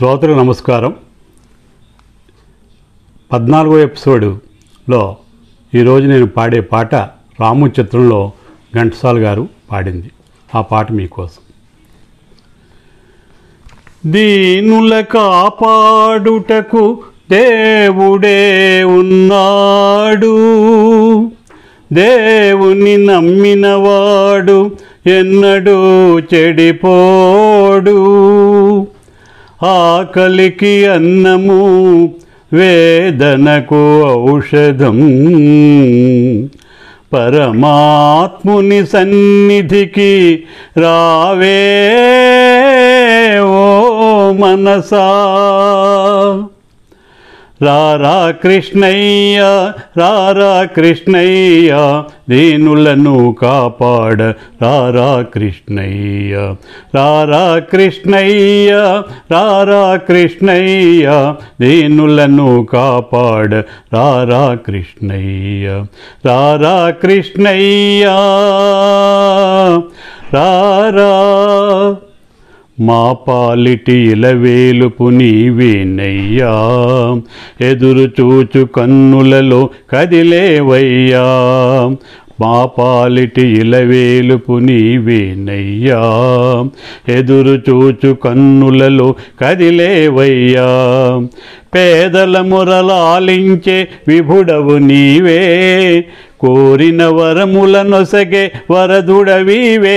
శ్రోతలకు నమస్కారం. పద్నాలుగో ఎపిసోడులో ఈరోజు నేను పాడే పాట రాము చిత్రంలో ఘంటసాల్ గారు పాడింది. ఆ పాట మీకోసం. దీనుల కాపాడుటకు దేవుడే ఉన్నాడు. దేవుని నమ్మినవాడు ఎన్నడూ చెడిపోడు. ఆకలికి అన్నము వేదనకు ఔషధం. పరమాత్ముని సన్నిధికి రావే ఓ మనసా. రారా కృష్ణయ్య రారా కృష్ణయ్య దీనులను కాపాడ. రారా కృష్ణయ్య రారా కృష్ణయ్య రారా కృష్ణయ్య దీనులను కాపాడ. రారా కృష్ణయ్య రారా కృష్ణయ్య రారా మా పాలిటి ఇలవేలుపు నీవేనయ్యా ఎదురు చూచు కన్నులలో కదిలేవయ్యా. మా పాలిటి ఇలవేలుపు నీవేనయ్యా ఎదురు చూచు కన్నులలో కదిలేవయ్యా. పేదల మురలాలించే విభుడవు నీవే. కోరిన వరముల నొసగే వరదుడవివే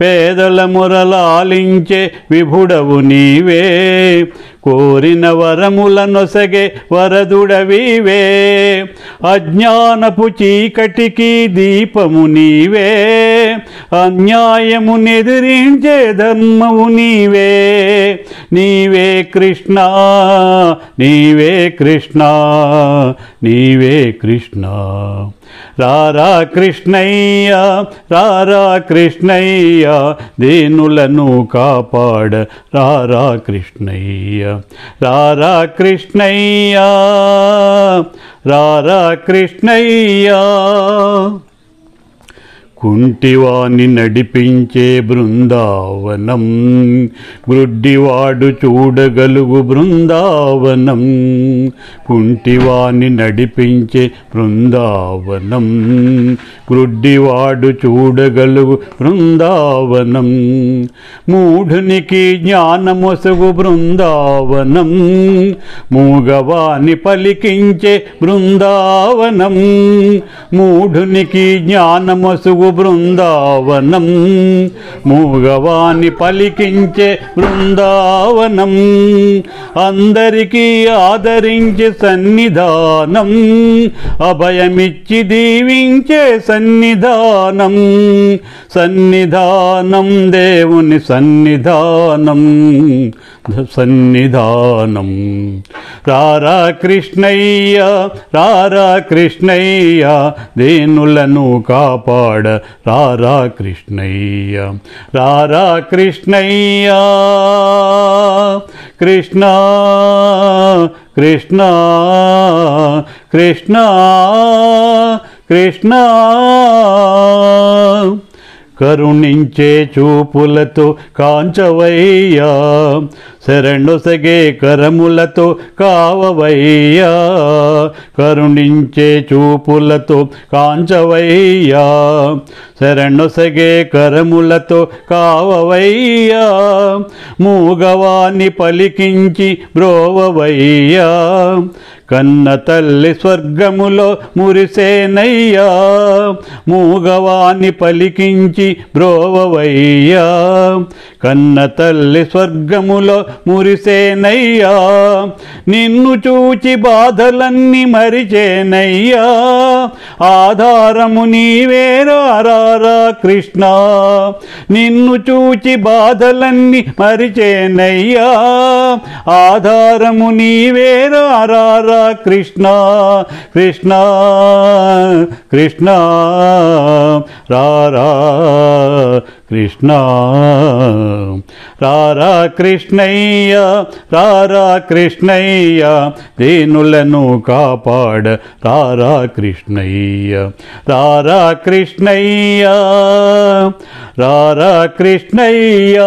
పేదల మురలాలించే విభుడవు నీవే. కోరిన వరముల నొసగే వరదుడవివే అజ్ఞానపు చీకటికి దీపము నీవే. అన్యాయము నెదిరించే ధర్మము నీవే. నీవే కృష్ణ నీవే కృష్ణ నీవే కృష్ణ. రారా కృష్ణయ్య రారా కృష్ణయ్య దీనులను కాపాడ రారా కృష్ణయ్య రారా కృష్ణయ్య రారా కృష్ణయ్య కుంటివాని నడిపించే బృందావనం గ్రుడ్డివాడు చూడగలుగు బృందావనం కుంటివాని నడిపించే బృందావనం గ్రుడ్డివాడు చూడగలుగు బృందావనం మూఢునికి జ్ఞానమొసగు బృందావనం మూగవాని పలికించే బృందావనం మూఢునికి జ్ఞానమొసగు బృందావనం. మూగవాని పలికించే బృందావనం. అందరికీ ఆదరించే సన్నిధానం. అభయమిచ్చి దీవించే సన్నిధానం. సన్నిధానం దేవుని సన్నిధానం. సన్నిధానం. రారా కృష్ణయ్య రారా కృష్ణయ్య దేనులను కాపాడ రారా కృష్ణయ్య. రారా కృష్ణయ్య కృష్ణ కృష్ణ కృష్ణ కృష్ణ. కరుణించే చూపులతో కాంచవయ్యా. శరణొసగే కరములతో కావవయ్యా. కరుణించే చూపులతో కాంచవయ్యా. శరణొసగే కరములతో కావవయ్యా. మూగవాన్ని పలికించి బ్రోవవయ్యా. కన్న తల్లి స్వర్గములో మురిసేనయ్యా మూగవాన్ని పలికించి బ్రోవవయ్యా. కన్న తల్లి స్వర్గములో మురిసేనయ్యా. నిన్ను చూచి బాధలన్నీ మరిచేనయ్యా. ఆధారము నీవేరారా కృష్ణ. నిన్ను చూచి బాధలన్నీ మరిచేనయ్యా. ఆధారము నీవేరారా కృష్ణ. కృష్ణ కృష్ణ. రారా కృష్ణ. రారా కృష్ణయ్య రారా కృష్ణయ్య దీనులను కాపాడ రారా కృష్ణయ్య. రారా కృష్ణయ్య రారా కృష్ణయ్య.